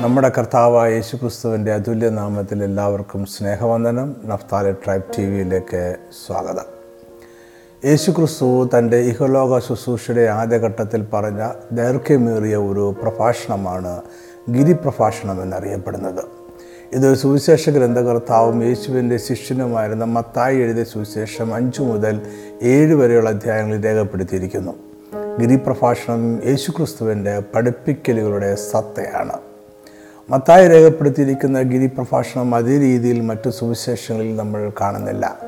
നമ്മുടെ കർത്താവായ യേശുക്രിസ്തുവിന്റെ അതുല്യ നാമത്തിൽ എല്ലാവർക്കും സ്നേഹവന്ദനം. നഫ്താലെ ട്രൈബ് ടി വിയിലേക്ക് സ്വാഗതം. യേശുക്രിസ്തു തന്റെ ഇഹലോക ശുശ്രൂഷയുടെ ആദ്യഘട്ടത്തിൽ പറഞ്ഞ ദൈർഘ്യമേറിയ ഒരു പ്രഭാഷണമാണ് ഗിരിപ്രഭാഷണം എന്നറിയപ്പെടുന്നത് ഇത് സുവിശേഷ ഗ്രന്ഥകർത്താവും യേശുവിന്റെ ശിഷ്യനുമായിരുന്ന മത്തായി എഴുതിയ സുവിശേഷം അഞ്ചു മുതൽ ഏഴ് വരെയുള്ള അധ്യായങ്ങളിൽ രേഖപ്പെടുത്തിയിരിക്കുന്നു. ഗിരിപ്രഭാഷണം യേശുക്രിസ്തുവിന്റെ പഠിപ്പിക്കലുകളുടെ സത്തയാണ്. മത്തായി രേഖപ്പെടുത്തിയിരിക്കുന്ന ഗിരി പ്രഭാഷണം അതേ രീതിയിൽ മറ്റു സുവിശേഷങ്ങളിൽ നമ്മൾ കാണുന്നില്ല.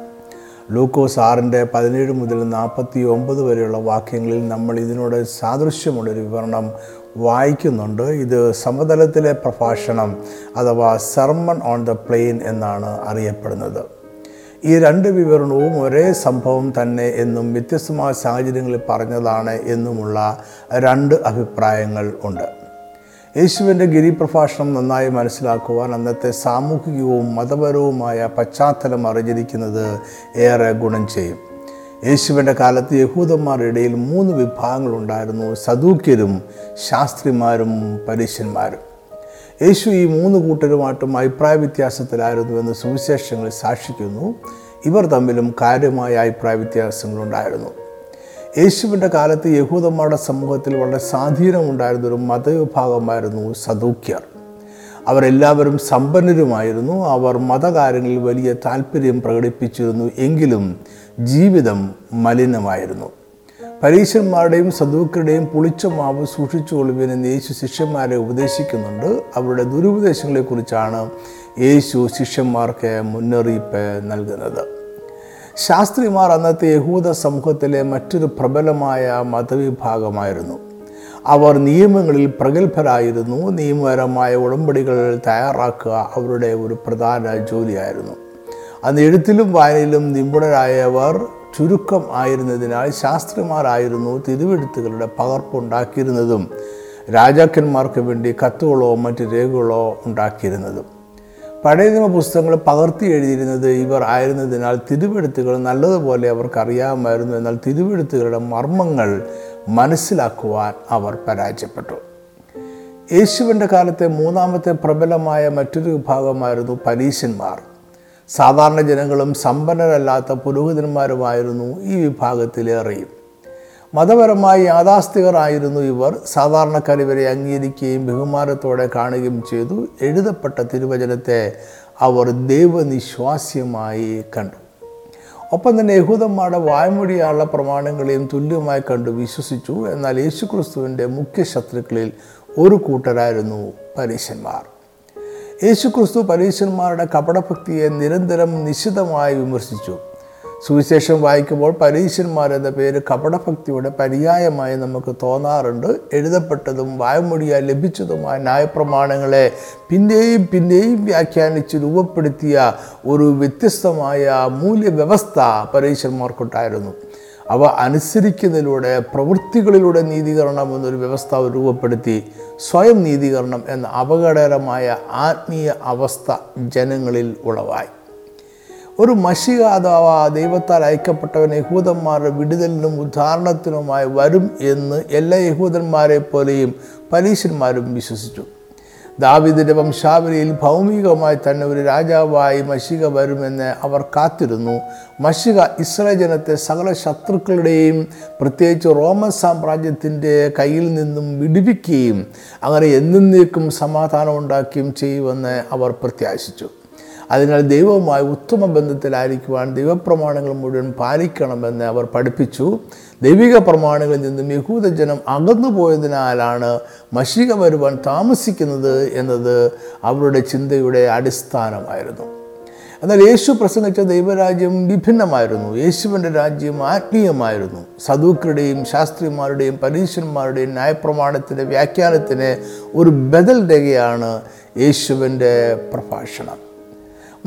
ലൂക്കോസ് ആറിന്റെ പതിനേഴ് മുതൽ നാൽപ്പത്തി ഒമ്പത് വരെയുള്ള വാക്യങ്ങളിൽ നമ്മൾ ഇതിനോട് സാദൃശ്യമുള്ളൊരു വിവരണം വായിക്കുന്നുണ്ട്. ഇത് സമതലത്തിലെ പ്രഭാഷണം അഥവാ സർമൺ ഓൺ ദ പ്ലെയിൻ എന്നാണ് അറിയപ്പെടുന്നത്. ഈ രണ്ട് വിവരണവും ഒരേ സംഭവം തന്നെ എന്നും വ്യത്യസ്തമായ സാഹചര്യങ്ങളിൽ പറഞ്ഞതാണ് എന്നുമുള്ള രണ്ട് അഭിപ്രായങ്ങൾ ഉണ്ട്. യേശുവിന്റെ ഗിരിപ്രഭാഷണം നന്നായി മനസ്സിലാക്കുവാൻ അന്നത്തെ സാമൂഹികവും മതപരവുമായ പശ്ചാത്തലം അറിഞ്ഞിരിക്കുന്നത് ഏറെ ഗുണം ചെയ്യും. യേശുവിന്റെ കാലത്ത് യഹൂദന്മാരുടെ ഇടയിൽ മൂന്ന് വിഭാഗങ്ങളുണ്ടായിരുന്നു. സദൂക്യരും ശാസ്ത്രിമാരും പരീശന്മാരും. യേശു ഈ മൂന്ന് കൂട്ടരുമായിട്ടും അഭിപ്രായ വ്യത്യാസത്തിലായിരുന്നു എന്ന് സുവിശേഷങ്ങൾ സാക്ഷിക്കുന്നു. ഇവർ തമ്മിലും കാര്യമായ അഭിപ്രായ വ്യത്യാസങ്ങളുണ്ടായിരുന്നു. യേശുവിന്റെ കാലത്ത് യഹൂദന്മാരുടെ സമൂഹത്തിൽ വളരെ സ്വാധീനമുണ്ടായിരുന്ന ഒരു മതവിഭാഗമായിരുന്നു സദൂക്യർ. അവരെല്ലാവരും സമ്പന്നരുമായിരുന്നു. അവർ മതകാര്യങ്ങളിൽ വലിയ താല്പര്യം പ്രകടിപ്പിച്ചിരുന്നു. എങ്കിലും ജീവിതം മലിനമായിരുന്നു. പരീശന്മാരുടെയും സദൂക്കരുടെയും പുളിച്ച മാവ് സൂക്ഷിച്ചുകൊള്ളുവിനെന്ന് യേശു ശിഷ്യന്മാരെ ഉപദേശിക്കുന്നുണ്ട്. അവരുടെ ദുരുപദേശങ്ങളെക്കുറിച്ചാണ് യേശു ശിഷ്യന്മാർക്ക് മുന്നറിയിപ്പ് നൽകുന്നത്. ശാസ്ത്രിമാർ അന്നത്തെ യഹൂദ സമൂഹത്തിലെ മറ്റൊരു പ്രബലമായ മതവിഭാഗമായിരുന്നു. അവർ നിയമങ്ങളിൽ പ്രഗത്ഭരായിരുന്നു. നിയമപരമായ ഉടമ്പടികൾ തയ്യാറാക്കുക അവരുടെ ഒരു പ്രധാന ജോലിയായിരുന്നു. അന്ന് എഴുത്തിലും വായനയിലും നിപുണരായവർ ചുരുക്കം ആയിരുന്നതിനാൽ ശാസ്ത്രിമാരായിരുന്നു തിരുവെഴുത്തുകളുടെ പകർപ്പുണ്ടാക്കിയിരുന്നതും രാജാക്കന്മാർക്ക് വേണ്ടി കത്തുകളോ മറ്റ് രേഖകളോ ഉണ്ടാക്കിയിരുന്നതും. പഴയ നിയമ പുസ്തകങ്ങൾ പകർത്തി എഴുതിയിരുന്നത് ഇവർ ആയിരുന്നതിനാൽ തിരുവെഴുത്തുകൾ നല്ലതുപോലെ അവർക്കറിയാമായിരുന്നു. എന്നാൽ തിരുവെഴുത്തുകളുടെ മർമ്മങ്ങൾ മനസ്സിലാക്കുവാൻ അവർ പരാജയപ്പെട്ടു. യേശുവിന്റെ കാലത്തെ മൂന്നാമത്തെ പ്രബലമായ മറ്റൊരു വിഭാഗമായിരുന്നു പരീശന്മാർ. സാധാരണ ജനങ്ങളും സമ്പന്നരല്ലാത്ത പുരോഹിതന്മാരുമായിരുന്നു ഈ വിഭാഗത്തിലേറെയും. മതപരമായി യാഥാസ്ഥികരായിരുന്നു ഇവർ. സാധാരണക്കാർ ഇവരെ അംഗീകരിക്കുകയും ബഹുമാനത്തോടെ കാണുകയും ചെയ്തു. എഴുതപ്പെട്ട തിരുവചനത്തെ അവർ ദൈവനിശ്വാസ്യമായി കണ്ടു. ഒപ്പം തന്നെ യഹൂദന്മാരുടെ വായ്മൊഴിയാനുള്ള പ്രമാണങ്ങളെയും തുല്യമായി കണ്ടു വിശ്വസിച്ചു. എന്നാൽ യേശുക്രിസ്തുവിന്റെ മുഖ്യ ശത്രുക്കളിൽ ഒരു കൂട്ടരായിരുന്നു പരീശന്മാർ. യേശുക്രിസ്തു പരീശന്മാരുടെ കപടഭക്തിയെ നിരന്തരം നിശിതമായി വിമർശിച്ചു. സുവിശേഷം വായിക്കുമ്പോൾ പരീശന്മാർ എന്ന പേര് കപടഭക്തിയുടെ പര്യായമായി നമുക്ക് തോന്നാറുണ്ട്. എഴുതപ്പെട്ടതും വായ്മൊഴിയായി ലഭിച്ചതുമായ ന്യായപ്രമാണങ്ങളെ പിന്നെയും പിന്നെയും വ്യാഖ്യാനിച്ച് രൂപപ്പെടുത്തിയ ഒരു വ്യത്യസ്തമായ മൂല്യവ്യവസ്ഥ പരീശന്മാർക്കുണ്ടായിരുന്നു. അവ അനുസരിക്കുന്നതിലൂടെ പ്രവൃത്തികളിലൂടെ നീതീകരണം എന്നൊരു വ്യവസ്ഥ രൂപപ്പെടുത്തി. സ്വയം നീതീകരണം എന്ന അപകടകരമായ ആത്മീയ അവസ്ഥ ജനങ്ങളിൽ ഉളവായി. ഒരു മഷികാതാവ ദൈവത്താൽ അയക്കപ്പെട്ടവൻ യഹൂദന്മാരുടെ വിടുതലിനും ഉദാഹരണത്തിനുമായി വരും എന്ന് എല്ലാ യഹൂദന്മാരെ പോലെയും പരീശന്മാരും വിശ്വസിച്ചു. ദാവിദിന്റെ വംശാവലിയിൽ ഭൗമികമായി തന്നെ ഒരു രാജാവായി മഷിക വരുമെന്ന് അവർ കാത്തിരുന്നു. മഷിക ഇസ്രായേൽ ജനത്തെ സകല ശത്രുക്കളുടെയും പ്രത്യേകിച്ച് റോമൻ സാമ്രാജ്യത്തിന്റെ കയ്യിൽ നിന്നും വിടുവിക്കുകയും അങ്ങനെ എന്നേക്കും സമാധാനം ഉണ്ടാക്കുകയും ചെയ്യുമെന്ന് അവർ പ്രത്യാശിച്ചു. അതിനാൽ ദൈവവുമായി ഉത്തമ ബന്ധത്തിലായിരിക്കുവാൻ ദൈവപ്രമാണങ്ങൾ മുഴുവൻ പാലിക്കണമെന്ന് അവർ പഠിപ്പിച്ചു. ദൈവിക പ്രമാണങ്ങളിൽ നിന്നും യഹൂദജനം അകന്നു പോയതിനാലാണ് മഷിക വരുവാൻ താമസിക്കുന്നത് എന്നത് അവരുടെ ചിന്തയുടെ അടിസ്ഥാനമായിരുന്നു. എന്നാൽ യേശു പ്രസംഗിച്ച ദൈവരാജ്യം വിഭിന്നമായിരുന്നു. യേശുവിന്റെ രാജ്യം ആത്മീയമായിരുന്നു. സദൂക്കരുടെയും ശാസ്ത്രിമാരുടെയും പരീശന്മാരുടെയും ന്യായപ്രമാണത്തിന്റെ വ്യാഖ്യാനത്തിന് ഒരു ബദൽ രേഖയാണ് യേശുവിന്റെ പ്രഭാഷണം.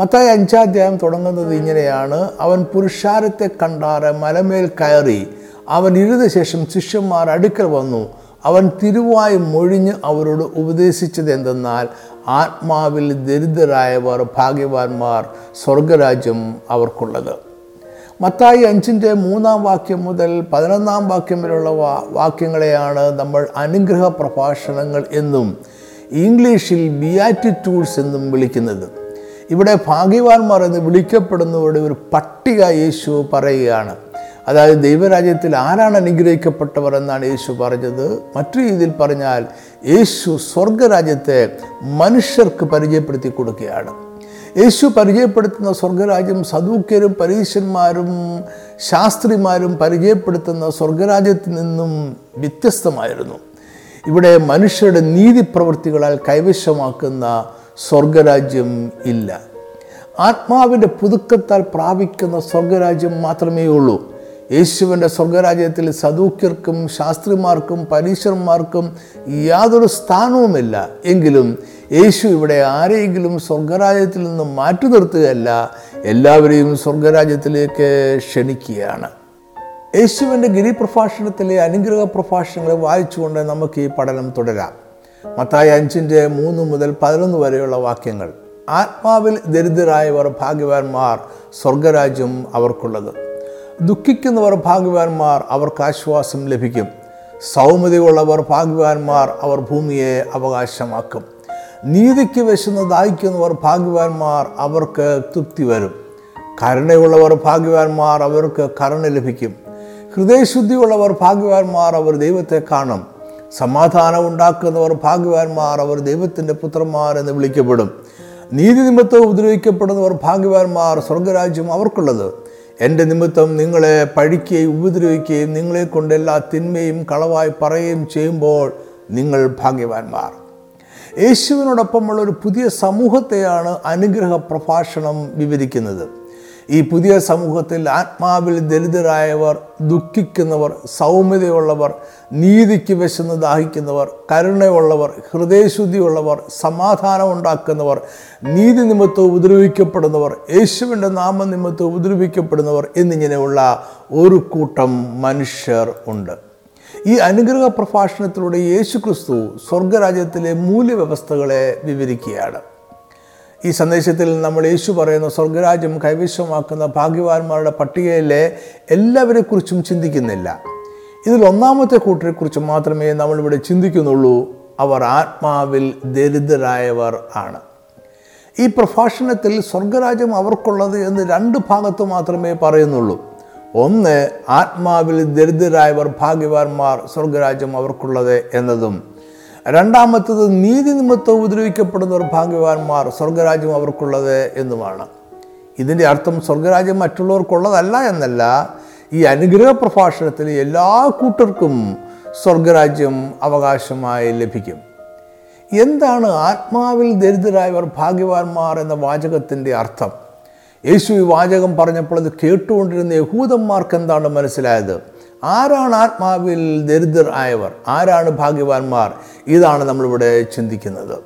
മത്തായി അഞ്ചാധ്യായം തുടങ്ങുന്നത് ഇങ്ങനെയാണ്. അവൻ പുരുഷാരത്തെ കണ്ടാറ് മലമേൽ കയറി. അവൻ ഇരുന്ന ശേഷം ശിഷ്യന്മാർ അടുക്കൽ വന്നു. അവൻ തിരുവായി മൊഴിഞ്ഞ് അവരോട് ഉപദേശിച്ചത് എന്തെന്നാൽ ആത്മാവിൽ ദരിദ്രരായവർ ഭാഗ്യവാന്മാർ സ്വർഗരാജ്യം അവർക്കുള്ളത്. മത്തായി അഞ്ചിന്റെ മൂന്നാം വാക്യം മുതൽ പതിനൊന്നാം വാക്യം വരെയുള്ള വാ വാക്യങ്ങളെയാണ് നമ്മൾ അനുഗ്രഹ പ്രഭാഷണങ്ങൾ എന്നും ഇംഗ്ലീഷിൽ ബിയാറ്റിറ്റ്യൂഡ്സ് എന്നും വിളിക്കുന്നത്. ഇവിടെ ഭാഗ്യവാന്മാർ എന്ന് വിളിക്കപ്പെടുന്നവരുടെ ഒരു പട്ടിക യേശു പറയുകയാണ്. അതായത് ദൈവരാജ്യത്തിൽ ആരാണ് അനുഗ്രഹിക്കപ്പെട്ടവർ എന്നാണ് യേശു പറഞ്ഞത്. മറ്റു രീതിയിൽ പറഞ്ഞാൽ യേശു സ്വർഗരാജ്യത്തെ മനുഷ്യർക്ക് പരിചയപ്പെടുത്തി കൊടുക്കുകയാണ്. യേശു പരിചയപ്പെടുത്തുന്ന സ്വർഗരാജ്യം സദൂക്യരും പരീശന്മാരും ശാസ്ത്രിമാരും പരിചയപ്പെടുത്തുന്ന സ്വർഗരാജ്യത്തിൽ നിന്നും വ്യത്യസ്തമായിരുന്നു. ഇവിടെ മനുഷ്യരുടെ നീതി പ്രവൃത്തികളാൽ കൈവശമാക്കുന്ന സ്വർഗരാജ്യം ഇല്ല. ആത്മാവിന്റെ പുതുക്കത്താൽ പ്രാപിക്കുന്ന സ്വർഗരാജ്യം മാത്രമേ ഉള്ളൂ. യേശുവിന്റെ സ്വർഗരാജ്യത്തിൽ സദൂക്യർക്കും ശാസ്ത്രിമാർക്കും പരീശന്മാർക്കും യാതൊരു സ്ഥാനവുമില്ല. എങ്കിലും യേശു ഇവിടെ ആരെയെങ്കിലും സ്വർഗരാജ്യത്തിൽ നിന്ന് മാറ്റി നിർത്തുകയല്ല എല്ലാവരെയും സ്വർഗരാജ്യത്തിലേക്ക് ക്ഷണിക്കുകയാണ്. യേശുവിന്റെ ഗിരിപ്രഭാഷണത്തിലെ അനുഗ്രഹ പ്രഭാഷണങ്ങളെ വായിച്ചുകൊണ്ട് നമുക്ക് ഈ പഠനം തുടരാം. മത്തായി അഞ്ചിന്റെ മൂന്ന് മുതൽ പതിനൊന്ന് വരെയുള്ള വാക്യങ്ങൾ. ആത്മാവിൽ ദരിദ്രരായവർ ഭാഗ്യവാന്മാർ സ്വർഗരാജ്യം അവർക്കുള്ളത്. ദുഃഖിക്കുന്നവർ ഭാഗ്യവാന്മാർ അവർക്ക് ആശ്വാസം ലഭിക്കും. സൗമ്യതയുള്ളവർ ഭാഗ്യവാന്മാർ അവർ ഭൂമിയെ അവകാശമാക്കും. നീതിക്ക് വിശന്ന് ദാഹിക്കുന്നവർ ഭാഗ്യവാന്മാർ അവർക്ക് തൃപ്തി വരും. കരുണയുള്ളവർ ഭാഗ്യവാന്മാർ അവർക്ക് കരുണ ലഭിക്കും. ഹൃദയശുദ്ധിയുള്ളവർ ഭാഗ്യവാന്മാർ അവർ ദൈവത്തെ കാണും. സമാധാനം ഉണ്ടാക്കുന്നവർ ഭാഗ്യവാന്മാർ അവർ ദൈവത്തിന്റെ പുത്രന്മാർ എന്ന് വിളിക്കപ്പെടും. നീതി നിമിത്തം ഉപദ്രവിക്കപ്പെടുന്നവർ ഭാഗ്യവാന്മാർ സ്വർഗരാജ്യം അവർക്കുള്ളത്. എന്റെ നിമിത്തം നിങ്ങളെ പഴിക്കുകയും ഉപദ്രവിക്കുകയും നിങ്ങളെ കൊണ്ട് എല്ലാ തിന്മയും കളവായി പറയുകയും ചെയ്യുമ്പോൾ നിങ്ങൾ ഭാഗ്യവാന്മാർ. യേശുവിനോടൊപ്പമുള്ള ഒരു പുതിയ സമൂഹത്തെയാണ് അനുഗ്രഹ പ്രഭാഷണം വിവരിക്കുന്നത്. ഈ പുതിയ സമൂഹത്തിൽ ആത്മാവിൽ ദലിതരായവർ ദുഃഖിക്കുന്നവർ സൗമ്യതയുള്ളവർ നീതിക്ക് വിശന്ന് ദാഹിക്കുന്നവർ കരുണയുള്ളവർ ഹൃദയശുദ്ധിയുള്ളവർ സമാധാനം ഉണ്ടാക്കുന്നവർ നീതി നിമിത്തം ഉപദ്രവിക്കപ്പെടുന്നവർ യേശുവിന്റെ നാമനിമിത്തം ഉപദ്രവിക്കപ്പെടുന്നവർ എന്നിങ്ങനെയുള്ള ഒരു കൂട്ടം മനുഷ്യർ ഉണ്ട്. ഈ അനുഗ്രഹ പ്രഭാഷണത്തിലൂടെ യേശുക്രിസ്തു സ്വർഗരാജ്യത്തിലെ മൂല്യവ്യവസ്ഥകളെ വിവരിക്കുകയാണ്. ഈ സന്ദേശത്തിൽ നമ്മൾ യേശു പറയുന്ന സ്വർഗരാജ്യം കൈവശമാക്കുന്ന ഭാഗ്യവാന്മാരുടെ പട്ടികയിലെ എല്ലാവരെക്കുറിച്ചും ചിന്തിക്കുന്നില്ല. ഇതിൽ ഒന്നാമത്തെ കൂട്ടരെക്കുറിച്ച് മാത്രമേ നമ്മളിവിടെ ചിന്തിക്കുന്നുള്ളൂ. അവർ ആത്മാവിൽ ദരിദ്രരായവർ ആണ്. ഈ പ്രഭാഷണത്തിൽ സ്വർഗരാജ്യം അവർക്കുള്ളത് എന്ന് രണ്ട് ഭാഗത്ത് മാത്രമേ പറയുന്നുള്ളൂ. ഒന്ന് ആത്മാവിൽ ദരിദ്രരായവർ ഭാഗ്യവാന്മാർ സ്വർഗരാജ്യം അവർക്കുള്ളത് എന്നതും. രണ്ടാമത്തത് നീതി നിമിത്തം ഉപദ്രവിക്കപ്പെടുന്നവർ ഭാഗ്യവാന്മാർ സ്വർഗരാജ്യം അവർക്കുള്ളത് എന്നുമാണ്. ഇതിന്റെ അർത്ഥം സ്വർഗരാജ്യം മറ്റുള്ളവർക്കുള്ളതല്ല എന്നല്ല ഈ അനുഗ്രഹ പ്രഭാഷണത്തിൽ എല്ലാ കൂട്ടർക്കും സ്വർഗരാജ്യം അവകാശമായി ലഭിക്കും. എന്താണ് ആത്മാവിൽ ദരിദ്രരായവർ ഭാഗ്യവാന്മാർ എന്ന വാചകത്തിന്റെ അർത്ഥം? യേശു ഈ വാചകം പറഞ്ഞപ്പോൾ അത് കേട്ടുകൊണ്ടിരുന്ന യഹൂദന്മാർക്ക് എന്താണ് മനസ്സിലായത്? ആരാണ് ആത്മാവിൽ ദരിദ്രർ ആയവർ? ആരാണ് ഭാഗ്യവാന്മാർ? ഇതാണ് നമ്മളിവിടെ ചിന്തിക്കുന്നത്.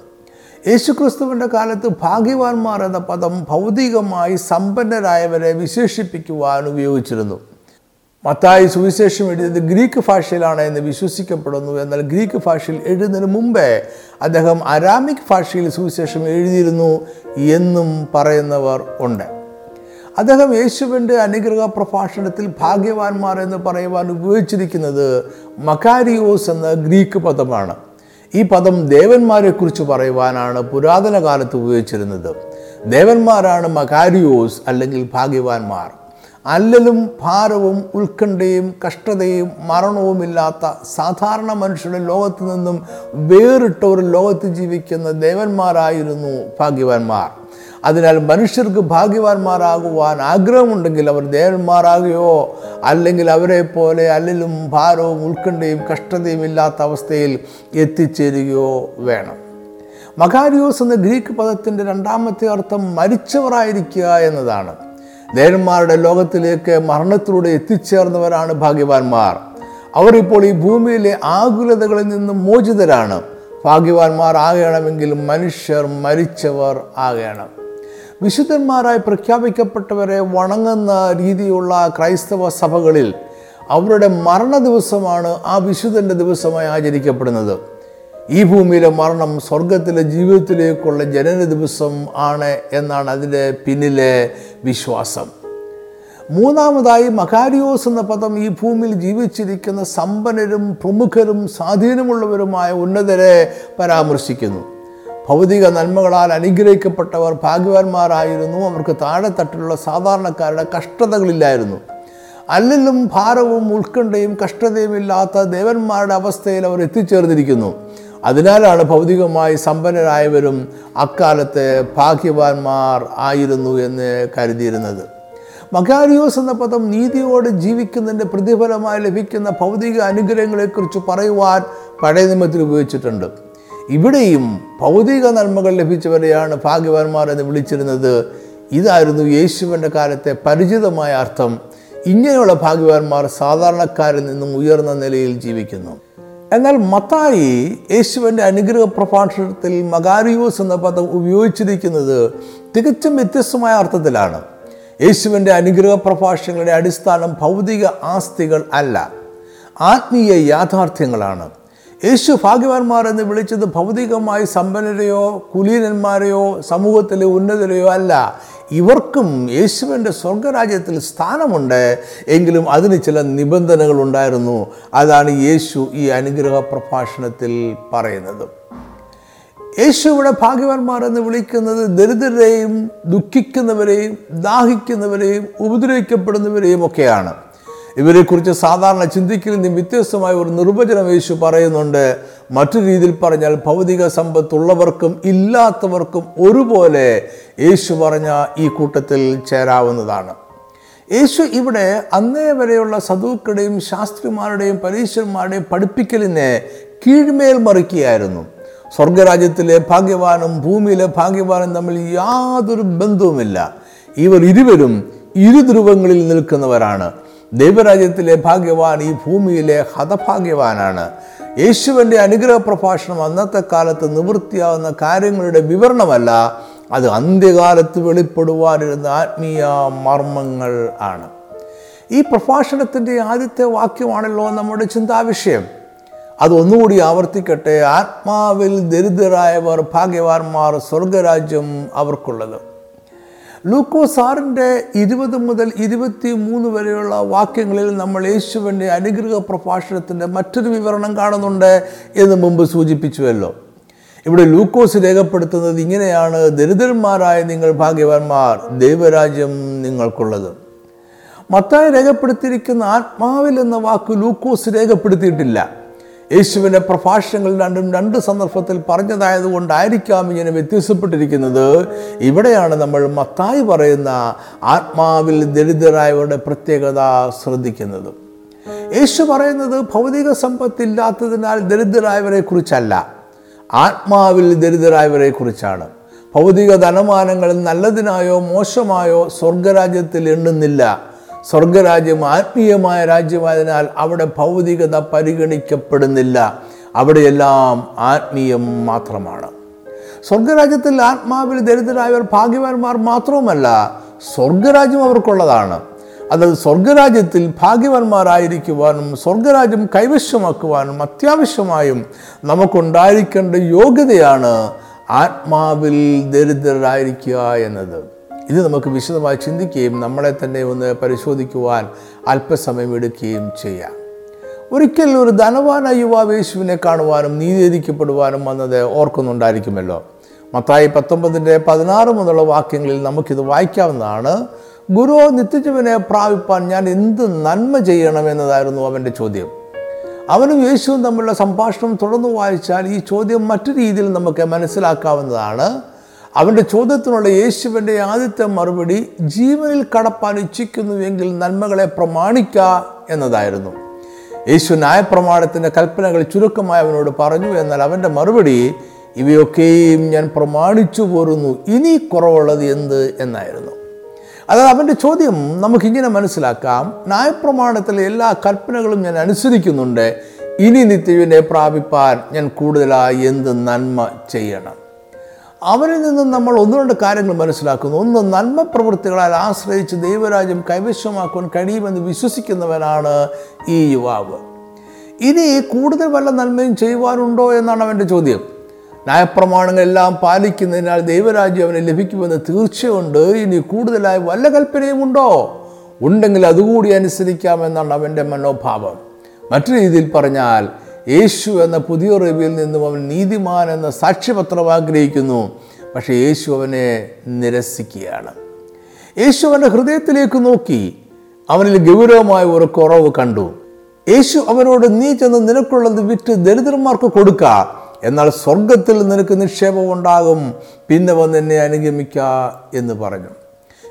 യേശുക്രിസ്തുവിന്റെ കാലത്ത് ഭാഗ്യവാന്മാർ എന്ന പദം ഭൗതികമായി സമ്പന്നരായവരെ വിശേഷിപ്പിക്കുവാൻ ഉപയോഗിച്ചിരുന്നു. മത്തായി സുവിശേഷം എഴുതിയത് ഗ്രീക്ക് ഭാഷയിലാണ് എന്ന് വിശ്വസിക്കപ്പെടുന്നു. എന്നാൽ ഗ്രീക്ക് ഭാഷയിൽ എഴുതുന്നതിന് മുമ്പേ അദ്ദേഹം അരാമിക് ഭാഷയിൽ സുവിശേഷം എഴുതിയിരുന്നു എന്നും പറയുന്നവർ ഉണ്ട്. അദ്ദേഹം യേശുവിന്റെ അനുഗ്രഹ പ്രഭാഷണത്തിൽ ഭാഗ്യവാന്മാർ എന്ന് പറയുവാൻ ഉപയോഗിച്ചിരിക്കുന്നത് മക്കാരിയോസ് എന്ന ഗ്രീക്ക് പദമാണ്. ഈ പദം ദേവന്മാരെക്കുറിച്ച് പറയുവാനാണ് പുരാതന കാലത്ത് ഉപയോഗിച്ചിരുന്നത്. ദേവന്മാരാണ് മകാരിയോസ് അല്ലെങ്കിൽ ഭാഗ്യവാന്മാർ. അല്ലലും ഭാരവും ഉത്കണ്ഠയും കഷ്ടതയും മരണവുമില്ലാത്ത സാധാരണ മനുഷ്യരുടെ ലോകത്ത് നിന്നും വേറിട്ട ഒരു ലോകത്ത് ജീവിക്കുന്ന ദേവന്മാരായിരുന്നു ഭാഗ്യവാന്മാർ. അതിനാൽ മനുഷ്യർക്ക് ഭാഗ്യവാന്മാരാകുവാൻ ആഗ്രഹമുണ്ടെങ്കിൽ അവർ ദേവന്മാരാകുകയോ അല്ലെങ്കിൽ അവരെ പോലെ അല്ലിലും ഭാരവും ഉത്കണ്ഠയും കഷ്ടതയും ഇല്ലാത്ത അവസ്ഥയിൽ എത്തിച്ചേരുകയോ വേണം. മകാരിയോസ് എന്ന ഗ്രീക്ക് പദത്തിന്റെ രണ്ടാമത്തെ അർത്ഥം മരിച്ചവരായിരിക്കുക എന്നതാണ്. ദേവന്മാരുടെ ലോകത്തിലേക്ക് മരണത്തിലൂടെ എത്തിച്ചേർന്നവരാണ് ഭാഗ്യവാന്മാർ. അവർ ഇപ്പോൾ ഈ ഭൂമിയിലെ ആകുലതകളിൽ നിന്നും മോചിതരാണ്. ഭാഗ്യവാന്മാർ ആകണമെങ്കിൽ മനുഷ്യർ മരിച്ചവർ ആകണം. വിശുദ്ധന്മാരായി പ്രഖ്യാപിക്കപ്പെട്ടവരെ വണങ്ങുന്ന രീതിയുള്ള ക്രൈസ്തവ സഭകളിൽ അവരുടെ മരണ ദിവസമാണ് ആ വിശുദ്ധന്റെ ദിവസമായി ആചരിക്കപ്പെടുന്നത്. ഈ ഭൂമിയിലെ മരണം സ്വർഗത്തിലെ ജീവിതത്തിലേക്കുള്ള ജനന ദിവസം ആണ് എന്നാണ് അതിന്റെ പിന്നിലെ വിശ്വാസം. മൂന്നാമതായി മകാരിയോസ് എന്ന പദം ഈ ഭൂമിയിൽ ജീവിച്ചിരിക്കുന്ന സമ്പന്നരും പ്രമുഖരും സ്വാധീനമുള്ളവരുമായ ഉന്നതരെ പരാമർശിക്കുന്നു. ഭൗതിക നന്മകളാൽ അനുഗ്രഹിക്കപ്പെട്ടവർ ഭാഗ്യവാന്മാരായിരുന്നു. അവർക്ക് താഴെത്തട്ടിലുള്ള സാധാരണക്കാരുടെ കഷ്ടതകളില്ലായിരുന്നു. അല്ലിലും ഭാരവും ഉത്കണ്ഠയും കഷ്ടതയും ഇല്ലാത്ത ദേവന്മാരുടെ അവസ്ഥയിൽ അവർ എത്തിച്ചേർന്നിരിക്കുന്നു. അതിനാലാണ് ഭൗതികമായി സമ്പന്നരായവരും അക്കാലത്തെ ഭാഗ്യവാന്മാർ ആയിരുന്നു എന്ന് കരുതിയിരുന്നത്. മകാരിയോസ് എന്ന പദം നീതിയോട് ജീവിക്കുന്നതിന്റെ പ്രതിഫലമായി ലഭിക്കുന്ന ഭൗതിക അനുഗ്രഹങ്ങളെക്കുറിച്ച് പറയുവാൻ പഴയ നിയമത്തിൽ ഉപയോഗിച്ചിട്ടുണ്ട്. ഇവിടെയും ഭൗതിക നന്മകൾ ലഭിച്ചവരെയാണ് ഭാഗ്യവാന്മാർ എന്ന് വിളിച്ചിരുന്നത്. ഇതായിരുന്നു യേശുവിന്റെ കാലത്തെ പരിചിതമായ അർത്ഥം. ഇങ്ങനെയുള്ള ഭാഗ്യവാന്മാർ സാധാരണക്കാരിൽ നിന്നും ഉയർന്ന നിലയിൽ ജീവിക്കുന്നു. എന്നാൽ മത്തായി യേശുവിന്റെ അനുഗ്രഹ പ്രഭാഷണത്തിൽ മകാരിയോസ് എന്ന പദം ഉപയോഗിച്ചിരിക്കുന്നത് തികച്ചും വ്യത്യസ്തമായ അർത്ഥത്തിലാണ്. യേശുവിന്റെ അനുഗ്രഹ പ്രഭാഷണങ്ങളുടെ അടിസ്ഥാനം ഭൗതിക ആസ്തികൾ അല്ല ആത്മീയ യാഥാർത്ഥ്യങ്ങളാണ്. യേശു ഭാഗ്യവാന്മാർ എന്ന് വിളിച്ചത് ഭൗതികമായി സമ്പന്നരെയോ കുലീനന്മാരെയോ സമൂഹത്തിലെ ഉന്നതരെയോ അല്ല. ഇവർക്കും യേശുവിന്റെ സ്വർഗരാജ്യത്തിൽ സ്ഥാനമുണ്ട്. എങ്കിലും അതിന് ചില നിബന്ധനകൾ ഉണ്ടായിരുന്നു. അതാണ് യേശു ഈ അനുഗ്രഹ പ്രഭാഷണത്തിൽ പറയുന്നത്. യേശു ഇവിടെ ഭാഗ്യവാന്മാർ എന്ന് വിളിക്കുന്നത് ദരിദ്രരെയും ദുഃഖിക്കുന്നവരെയും ദാഹിക്കുന്നവരെയും ഉപദ്രവിക്കപ്പെടുന്നവരെയും ഒക്കെയാണ്. ഇവരെക്കുറിച്ച് സാധാരണ ചിന്തിക്കൽ നിന്നും വ്യത്യസ്തമായ ഒരു നിർവചനം യേശു പറയുന്നുണ്ട്. മറ്റു രീതിയിൽ പറഞ്ഞാൽ ഭൗതിക സമ്പത്തുള്ളവർക്കും ഇല്ലാത്തവർക്കും ഒരുപോലെ യേശു പറഞ്ഞ ഈ കൂട്ടത്തിൽ ചേരാവുന്നതാണ്. യേശു ഇവിടെ അന്നേ വരെയുള്ള സദൂക്കളുടെയും ശാസ്ത്രിമാരുടെയും പരീക്ഷന്മാരുടെയും പഠിപ്പിക്കലിനെ കീഴ്മേൽ മറിക്കുകയായിരുന്നു. സ്വർഗരാജ്യത്തിലെ ഭാഗ്യവാനും ഭൂമിയിലെ ഭാഗ്യവാനും തമ്മിൽ യാതൊരു ബന്ധവുമില്ല. ഇവർ ഇരുവരും ഇരു ധ്രുവങ്ങളിൽ നിൽക്കുന്നവരാണ്. ദൈവരാജ്യത്തിലെ ഭാഗ്യവാൻ ഈ ഭൂമിയിലെ ഹതഭാഗ്യവാനാണ്. യേശുവിന്റെ അനുഗ്രഹ പ്രഭാഷണം അന്നത്തെ കാലത്ത് നിവൃത്തിയാവുന്ന കാര്യങ്ങളുടെ വിവരണമല്ല അത് അന്ത്യകാലത്ത് വെളിപ്പെടുവാനിരുന്ന ആത്മീയ മർമ്മങ്ങൾ ആണ്. ഈ പ്രഭാഷണത്തിന്റെ ആദ്യത്തെ വാക്യമാണല്ലോ നമ്മുടെ ചിന്താവിഷയം. അത് ഒന്നുകൂടി ആവർത്തിക്കട്ടെ ആത്മാവിൽ ദരിദ്രരായവർ ഭാഗ്യവാന്മാർ സ്വർഗരാജ്യം അവർക്കുള്ളത്. ലൂക്കോസ് ആറിന്റെ ഇരുപത് മുതൽ ഇരുപത്തി മൂന്ന് വരെയുള്ള വാക്യങ്ങളിൽ നമ്മൾ യേശുവിന്റെ അനുഗ്രഹ പ്രഭാഷണത്തിന്റെ മറ്റൊരു വിവരണം കാണുന്നുണ്ട് എന്ന് മുമ്പ് സൂചിപ്പിച്ചുവല്ലോ. ഇവിടെ ലൂക്കോസ് രേഖപ്പെടുത്തുന്നത് ഇങ്ങനെയാണ് ദരിദ്രന്മാരായ നിങ്ങൾ ഭാഗ്യവാന്മാർ ദൈവരാജ്യം നിങ്ങൾക്കുള്ളത്. മത്തായി രേഖപ്പെടുത്തിയിരിക്കുന്ന ആത്മാവിൽ എന്ന വാക്ക് ലൂക്കോസ് രേഖപ്പെടുത്തിയിട്ടില്ല. യേശുവിന്റെ പ്രഭാഷണങ്ങൾ രണ്ടും രണ്ട് സന്ദർഭത്തിൽ പറഞ്ഞതായതുകൊണ്ടായിരിക്കാം ഇങ്ങനെ വ്യത്യാസപ്പെട്ടിരിക്കുന്നത്. ഇവിടെയാണ് നമ്മൾ മത്തായി പറയുന്ന ആത്മാവിൽ ദരിദ്രരായവരുടെ പ്രത്യേകത ശ്രദ്ധിക്കുന്നത്. യേശു പറയുന്നത് ഭൗതിക സമ്പത്തില്ലാത്തതിനാൽ ദരിദ്രരായവരെ കുറിച്ചല്ല. ആത്മാവിൽ ദരിദ്രരായവരെ കുറിച്ചാണ്. ഭൗതിക ധനമാനങ്ങൾ നല്ലതിനായോ മോശമായോ സ്വർഗരാജ്യത്തിൽ എണ്ണുന്നില്ല. സ്വർഗരാജ്യം ആത്മീയമായ രാജ്യമായതിനാൽ അവിടെ ഭൗതികത പരിഗണിക്കപ്പെടുന്നില്ല. അവിടെയെല്ലാം ആത്മീയം മാത്രമാണ്. സ്വർഗരാജ്യത്തിൽ ആത്മാവിൽ ദരിദ്രരായവർ ഭാഗ്യവാന്മാർ മാത്രവുമല്ല സ്വർഗരാജ്യം അവർക്കുള്ളതാണ്. അതായത് സ്വർഗരാജ്യത്തിൽ ഭാഗ്യവാന്മാരായിരിക്കുവാനും സ്വർഗരാജ്യം കൈവശമാക്കുവാനും അത്യാവശ്യമായും നമുക്കുണ്ടായിരിക്കേണ്ട യോഗ്യതയാണ് ആത്മാവിൽ ദരിദ്രരായിരിക്കുക എന്നത്. ഇത് നമുക്ക് വിശദമായി ചിന്തിക്കുകയും നമ്മളെ തന്നെ ഒന്ന് പരിശോധിക്കുവാൻ അല്പസമയം എടുക്കുകയും ചെയ്യാം. ഒരിക്കൽ ഒരു ധനവാന യുവാവ് യേശുവിനെ കാണുവാനും നീതീകരിക്കപ്പെടുവാനും വന്നത് ഓർക്കുന്നുണ്ടായിരിക്കുമല്ലോ. മത്തായി പത്തൊമ്പതിന്റെ പതിനാറ് മുതലുള്ള വാക്യങ്ങളിൽ നമുക്കിത് വായിക്കാവുന്നതാണ്. ഗുരു നിത്യജീവനെ പ്രാപിപ്പാൻ ഞാൻ എന്ത് നന്മ ചെയ്യണം എന്നതായിരുന്നു അവന്റെ ചോദ്യം. അവനും യേശുവും തമ്മിലുള്ള സംഭാഷണം തുടർന്ന് വായിച്ചാൽ ഈ ചോദ്യം മറ്റു രീതിയിൽ നമുക്ക് മനസ്സിലാക്കാവുന്നതാണ്. അവന്റെ ചോദ്യത്തിനുള്ള യേശുവിന്റെ ആദ്യത്തെ മറുപടി ജീവനിൽ കടപ്പാൻ ഇച്ഛിക്കുന്നുവെങ്കിൽ നന്മകളെ പ്രമാണിക്ക എന്നതായിരുന്നു. യേശു ന്യായപ്രമാണത്തിന്റെ കൽപ്പനകൾ ചുരുക്കമായി അവനോട് പറഞ്ഞു എന്നാൽ അവന്റെ മറുപടി ഇവയൊക്കെയും ഞാൻ പ്രമാണിച്ചു പോരുന്നു. ഇനി കുറവുള്ളത് എന്ത്? എന്നായിരുന്നു. അതായത് അവന്റെ ചോദ്യം നമുക്കിങ്ങനെ മനസ്സിലാക്കാം. ന്യായപ്രമാണത്തിലെ എല്ലാ കൽപ്പനകളും ഞാൻ അനുസരിക്കുന്നുണ്ട്. ഇനി നിത്യവിനെ പ്രാപിപ്പാൻ ഞാൻ കൂടുതലായി എന്ത് നന്മ ചെയ്യണം? അവരിൽ നിന്നും നമ്മൾ ഒന്ന് രണ്ട് കാര്യങ്ങൾ മനസ്സിലാക്കുന്നു. ഒന്ന് നന്മ പ്രവൃത്തികളാൽ ആശ്രയിച്ച് ദൈവരാജ്യം കൈവശമാക്കുവാൻ കഴിയുമെന്ന് വിശ്വസിക്കുന്നവനാണ് ഈ യുവാവ്. ഇനി കൂടുതൽ വല്ല നന്മയും ചെയ്യുവാനുണ്ടോ എന്നാണ് അവന്റെ ചോദ്യം. നയപ്രമാണങ്ങളെല്ലാം പാലിക്കുന്നതിനാൽ ദൈവരാജ്യം അവന് ലഭിക്കുമെന്ന് തീർച്ചയുണ്ട്. ഇനി കൂടുതലായി വല്ല കൽപ്പനയും ഉണ്ടോ? ഉണ്ടെങ്കിൽ അതുകൂടി അനുസരിക്കാമെന്നാണ് അവന്റെ മനോഭാവം. മറ്റു രീതിയിൽ പറഞ്ഞാൽ യേശു എന്ന പുതിയ റിവിയിൽ നിന്നും അവൻ നീതിമാൻ എന്ന സാക്ഷ്യപത്രം ആഗ്രഹിക്കുന്നു. പക്ഷേ യേശു അവനെ നിരസിക്കുകയാണ്. യേശു അവന്റെ ഹൃദയത്തിലേക്ക് നോക്കി. അവനിൽ ഗൗരവമായ ഒരു കുറവ് കണ്ടു. യേശു അവനോട് നീ ചെന്ന് നിനക്കുള്ളത് വിറ്റ് ദരിദ്രന്മാർക്ക് കൊടുക്ക. എന്നാൽ സ്വർഗത്തിൽ നിനക്ക് നിക്ഷേപം ഉണ്ടാകും. പിന്നെ വന്ന് എന്നെ അനുഗമിക്ക എന്ന് പറഞ്ഞു.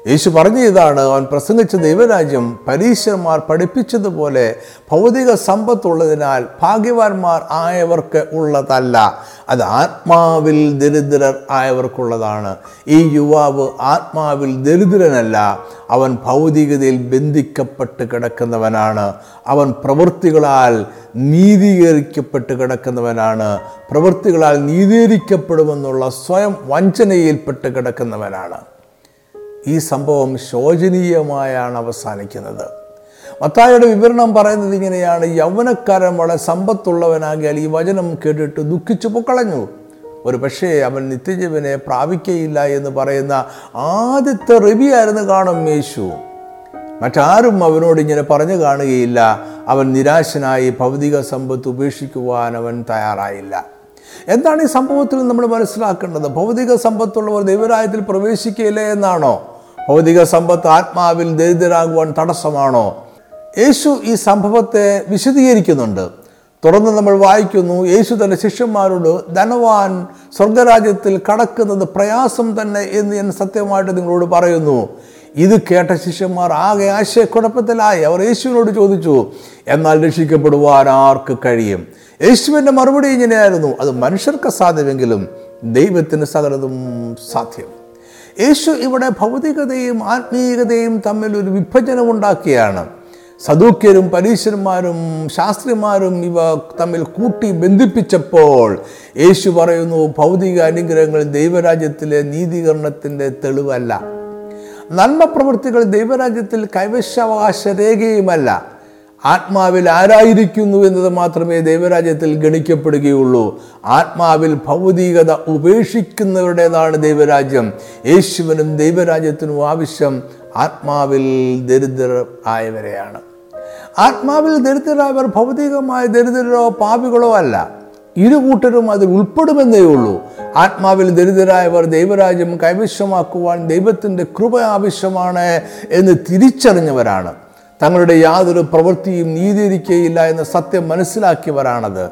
യേശു പറഞ്ഞ ഇതാണ് അവൻ പ്രസംഗിച്ച ദൈവരാജ്യം പരീശന്മാർ പഠിപ്പിച്ചതുപോലെ ഭൗതിക സമ്പത്തുള്ളതിനാൽ ഭാഗ്യവാന്മാർ ആയവർക്ക് ഉള്ളതല്ല. അത് ആത്മാവിൽ ദരിദ്രർ ആയവർക്കുള്ളതാണ്. ഈ യുവാവ് ആത്മാവിൽ ദരിദ്രനല്ല. അവൻ ഭൗതികതയിൽ ബന്ധിക്കപ്പെട്ട് കിടക്കുന്നവനാണ്. അവൻ പ്രവൃത്തികളാൽ നീതീകരിക്കപ്പെട്ട് കിടക്കുന്നവനാണ്. പ്രവൃത്തികളാൽ നീതീകരിക്കപ്പെടുമെന്നുള്ള സ്വയം വഞ്ചനയിൽപ്പെട്ട് കിടക്കുന്നവനാണ്. ഈ സംഭവം ശോചനീയമായാണ് അവസാനിക്കുന്നത്. മത്തായുടെ വിവരണം പറയുന്നത് ഇങ്ങനെയാണ് യൗവനക്കാരൻ വളരെ സമ്പത്തുള്ളവനാകിയാൽ ഈ വചനം കേട്ടിട്ട് ദുഃഖിച്ചു പൊക്കളഞ്ഞു. ഒരു പക്ഷേ അവൻ നിത്യജീവനെ പ്രാപിക്കയില്ല എന്ന് പറയുന്ന ആദ്യത്തെ റിവിയായിരുന്നു കാണും യേശു. മറ്റാരും അവനോട് ഇങ്ങനെ പറഞ്ഞു കാണുകയില്ല. അവൻ നിരാശനായി ഭൗതിക സമ്പത്ത് ഉപേക്ഷിക്കുവാൻ അവൻ തയ്യാറായില്ല. എന്താണ് ഈ സംഭവത്തിൽ നമ്മൾ മനസ്സിലാക്കേണ്ടത്? ഭൗതിക സമ്പത്തുള്ളവർ ദൈവരായത്തിൽ പ്രവേശിക്കുകയില്ല എന്നാണോ? ഭൗതിക സമ്പത്ത് ആത്മാവിൽ ദരിദ്രരാകുവാൻ തടസ്സമാണോ? യേശു ഈ സംഭവത്തെ വിശദീകരിക്കുന്നുണ്ട്. തുടർന്ന് നമ്മൾ വായിക്കുന്നു യേശു തന്റെ ശിഷ്യന്മാരോട് ധനവാൻ സ്വർഗരാജ്യത്തിൽ കടക്കുന്നത് പ്രയാസം തന്നെ എന്ന് ഞാൻ സത്യമായിട്ട് നിങ്ങളോട് പറയുന്നു. ഇത് കേട്ട ശിഷ്യന്മാർ ആകെ ആശയക്കുഴപ്പത്തിലായി. അവർ യേശുവിനോട് ചോദിച്ചു എന്നാൽ രക്ഷിക്കപ്പെടുവാൻ ആർക്ക് കഴിയും? യേശുവിന്റെ മറുപടി ഇങ്ങനെയായിരുന്നു അത് മനുഷ്യർക്ക് സാധ്യമെങ്കിലും ദൈവത്തിന് സകലതും സാധ്യം. യേശു ഇവിടെ ഭൗതികതയും ആത്മീയതയും തമ്മിൽ ഒരു വിഭജനം ഉണ്ടാക്കിയാണ്. സദൂക്യരും പരീശന്മാരും ശാസ്ത്രിമാരും ഇവ തമ്മിൽ കൂട്ടി ബന്ധിപ്പിച്ചപ്പോൾ യേശു പറയുന്നു ഭൗതിക അനുഗ്രഹങ്ങൾ ദൈവരാജ്യത്തിലെ നീതീകരണത്തിന്റെ തെളിവല്ല. നന്മ പ്രവൃത്തികൾ ദൈവരാജ്യത്തിൽ കൈവശാവകാശ രേഖയുമല്ല. ആത്മാവിൽ ആരായിരിക്കുന്നു എന്നത് മാത്രമേ ദൈവരാജ്യത്തിൽ ഗണിക്കപ്പെടുകയുള്ളൂ. ആത്മാവിൽ ഭൗതികത ഉപേക്ഷിക്കുന്നവരുടേതാണ് ദൈവരാജ്യം. യേശുവിനും ദൈവരാജ്യത്തിനും ആവശ്യം ആത്മാവിൽ ദരിദ്രർ ആയവരെയാണ് ആത്മാവിൽ ദരിദ്രരായവർ ഭൗതികമായ ദരിദ്രരോ പാപികളോ അല്ല. ഇരു കൂട്ടരും അതിൽ ഉൾപ്പെടുമെന്നേ ഉള്ളൂ. ആത്മാവിൽ ദരിദ്രരായവർ ദൈവരാജ്യം കൈവശമാക്കുവാൻ ദൈവത്തിന്റെ കൃപ ആവശ്യമാണ് എന്ന് തിരിച്ചറിഞ്ഞവരാണ്. തങ്ങളുടെ യാതൊരു പ്രവൃത്തിയും നീതിയിരിക്കുകയില്ല എന്ന സത്യം മനസ്സിലാക്കിയവരാണത്.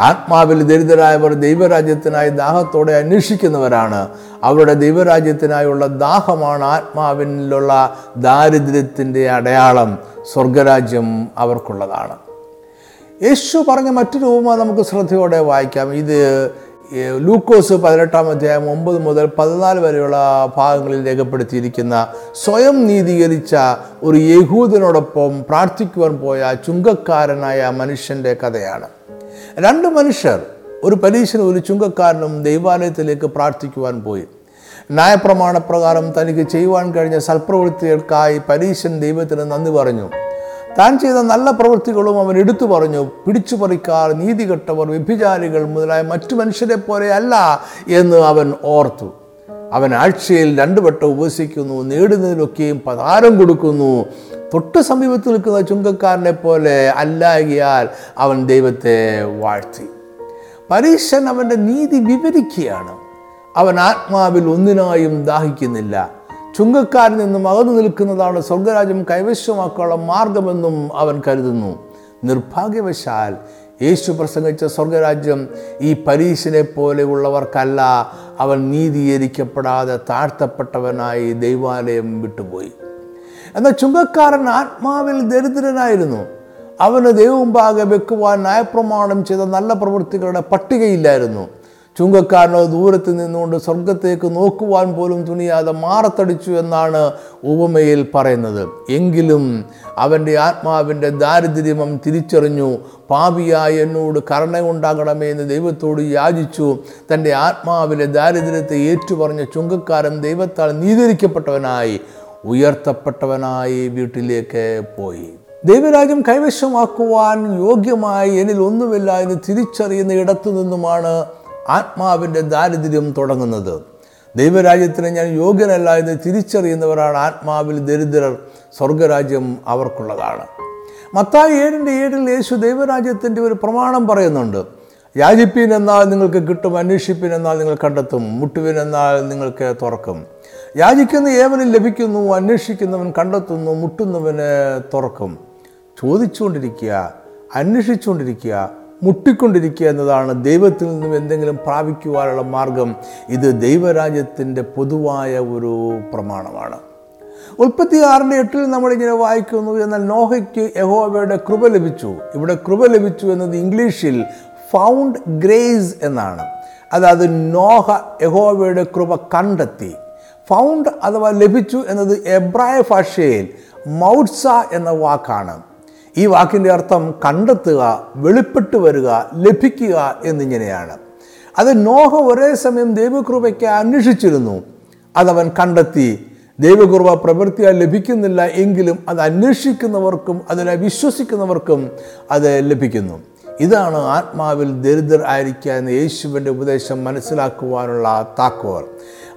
ആത്മാവിൽ ദരിദ്രരായവർ ദൈവരാജ്യത്തിനായി ദാഹത്തോടെ അന്വേഷിക്കുന്നവരാണ്. അവരുടെ ദൈവരാജ്യത്തിനായുള്ള ദാഹമാണ് ആത്മാവിലുള്ള ദാരിദ്ര്യത്തിന്റെ അടയാളം. സ്വർഗരാജ്യം അവർക്കുള്ളതാണ്. യേശു പറഞ്ഞ മറ്റൊരു ഉപമ നമുക്ക് ശ്രദ്ധയോടെ വായിക്കാം. ഇത് ലൂക്കോസ് പതിനെട്ടാം അധ്യായം ഒമ്പത് മുതൽ പതിനാല് വരെയുള്ള ഭാഗങ്ങളിൽ രേഖപ്പെടുത്തിയിരിക്കുന്ന സ്വയം നീതീകരിച്ച ഒരു യഹൂദനോടൊപ്പം പ്രാർത്ഥിക്കുവാൻ പോയ ചുങ്കക്കാരനായ മനുഷ്യന്റെ കഥയാണ്. രണ്ട് മനുഷ്യർ ഒരു പരീക്ഷനും ഒരു ചുങ്കക്കാരനും ദൈവാലയത്തിലേക്ക് പ്രാർത്ഥിക്കുവാൻ പോയി. ന്യായപ്രമാണപ്രകാരം തനിക്ക് ചെയ്യുവാൻ കഴിഞ്ഞ സൽപ്രവൃത്തികൾക്കായി പരീശൻ ദൈവത്തിന് നന്ദി പറഞ്ഞു. താൻ ചെയ്ത നല്ല പ്രവൃത്തികളും അവൻ എടുത്തു പറഞ്ഞു. പിടിച്ചു പറിക്കാർ നീതികെട്ടവർ വ്യഭിചാരികൾ മുതലായ മറ്റു മനുഷ്യരെ പോലെ അല്ല എന്ന് അവൻ ഓർത്തു. അവൻ ആഴ്ചയിൽ രണ്ടു വട്ടം ഉപസിക്കുന്നു നേടുന്നതിനൊക്കെയും പതാരം കൊടുക്കുന്നു. തൊട്ട് സമീപത്ത് നിൽക്കുന്ന ചുങ്കക്കാരനെ പോലെ അല്ലാകിയാൽ അവൻ ദൈവത്തെ വാഴ്ത്തി. പരീശൻ അവന്റെ നീതി വിവരിക്കുകയാണ്. അവൻ ആത്മാവിൽ ഒന്നിനായും ദാഹിക്കുന്നില്ല. ചുങ്കക്കാരിൽ നിന്നും അകന്നു നിൽക്കുന്നതാണ് സ്വർഗരാജ്യം കൈവശമാക്കാനുള്ള മാർഗമെന്നും അവൻ കരുതുന്നു. നിർഭാഗ്യവശാൽ യേശു പ്രസംഗിച്ച സ്വർഗരാജ്യം ഈ പരീശനെ പോലെയുള്ളവർക്കല്ല. അവൻ നീതീകരിക്കപ്പെടാതെ താഴ്ത്തപ്പെട്ടവനായി ദൈവാലയം വിട്ടുപോയി. എന്നാൽ ചുങ്കക്കാരൻ ആത്മാവിൽ ദരിദ്രനായിരുന്നു. അവന് ദൈവമുമ്പാകെ വെക്കുവാൻ ന്യായപ്രമാണം ചെയ്ത നല്ല പ്രവൃത്തികളുടെ പട്ടികയില്ലായിരുന്നു. ചുങ്കക്കാരനോ ദൂരത്ത് നിന്നുകൊണ്ട് സ്വർഗത്തേക്ക് നോക്കുവാൻ പോലും തുണിയാതെ മാറത്തടിച്ചു എന്നാണ് ഉപമയിൽ പറയുന്നത്. എങ്കിലും അവന്റെ ആത്മാവിന്റെ ദാരിദ്ര്യമം തിരിച്ചറിഞ്ഞു. പാപിയായ എന്നോട് കരുണയുണ്ടാകണമേ എന്ന് ദൈവത്തോട് യാചിച്ചു. തന്റെ ആത്മാവിലെ ദാരിദ്ര്യത്തെ ഏറ്റുപറഞ്ഞ ചുങ്കക്കാരൻ ദൈവത്താൽ നീതിരിക്കപ്പെട്ടവനായി ഉയർത്തപ്പെട്ടവനായി വീട്ടിലേക്ക് പോയി. ദൈവരാജ്യം കൈവശമാക്കുവാൻ യോഗ്യമായി എന്നിൽ ഒന്നുമില്ല എന്ന് തിരിച്ചറിയുന്ന ഇടത്തു നിന്നുമാണ് ആത്മാവിന്റെ ദാരിദ്ര്യം തുടങ്ങുന്നത്. ദൈവരാജ്യത്തിന് ഞാൻ യോഗ്യനല്ല എന്ന് തിരിച്ചറിയുന്നവരാണ് ആത്മാവിൽ ദരിദ്രർ. സ്വർഗരാജ്യം അവർക്കുള്ളതാണ്. മത്തായി ഏഴിന്റെ ഏഴിൽ യേശു ദൈവരാജ്യത്തിന്റെ ഒരു പ്രമാണം പറയുന്നുണ്ട്. യാചിപ്പീൻ എന്നാൽ നിങ്ങൾക്ക് കിട്ടും അന്വേഷിപ്പീൻ എന്നാൽ നിങ്ങൾ കണ്ടെത്തും മുട്ടുവിൻ എന്നാൽ നിങ്ങൾക്ക് തുറക്കും. യാചിക്കുന്ന ഏവനും ലഭിക്കുന്നു അന്വേഷിക്കുന്നവൻ കണ്ടെത്തുന്നു മുട്ടുന്നവന് തുറക്കും. ചോദിച്ചുകൊണ്ടിരിക്കുക അന്വേഷിച്ചുകൊണ്ടിരിക്കുക മുട്ടിക്കൊണ്ടിരിക്കുക എന്നതാണ് ദൈവത്തിൽ നിന്നും എന്തെങ്കിലും പ്രാപിക്കുവാനുള്ള മാർഗം. ഇത് ദൈവരാജ്യത്തിന്റെ പൊതുവായ ഒരു പ്രമാണമാണ്. ഉൽപ്പത്തി ആറിന്റെ എട്ടിൽ നമ്മളിങ്ങനെ വായിക്കുന്നു എന്നാൽ നോഹയ്ക്ക് യഹോവയുടെ കൃപ ലഭിച്ചു. ഇവിടെ കൃപ ലഭിച്ചു എന്നത് ഇംഗ്ലീഷിൽ ഫൗണ്ട് ഗ്രേസ് എന്നാണ്. അതായത് നോഹ യഹോവയുടെ കൃപ കണ്ടെത്തി. ഫൗണ്ട് അഥവാ ലഭിച്ചു എന്നത് എബ്രായ ഭാഷയിൽ മൗട്സ എന്ന വാക്കാണ്. ഈ വാക്കിന്റെ അർത്ഥം കണ്ടെത്തുക വെളിപ്പെട്ട് വരിക ലഭിക്കുക എന്നിങ്ങനെയാണ്. അത് നോഹ ഒരേ സമയം ദൈവകൃപയ്ക്ക് അന്വേഷിച്ചിരുന്നു. അതവൻ കണ്ടെത്തി. ദൈവകൃപ പ്രവൃത്തിയാൽ ലഭിക്കുന്നില്ല എങ്കിലും അത് അന്വേഷിക്കുന്നവർക്കും അതിനെ വിശ്വസിക്കുന്നവർക്കും അത് ലഭിക്കുന്നു. ഇതാണ് ആത്മാവിൽ ദരിദ്രർ ആയിരിക്കുക എന്ന യേശുവിന്റെ ഉപദേശം മനസ്സിലാക്കുവാനുള്ള താക്കോൽ.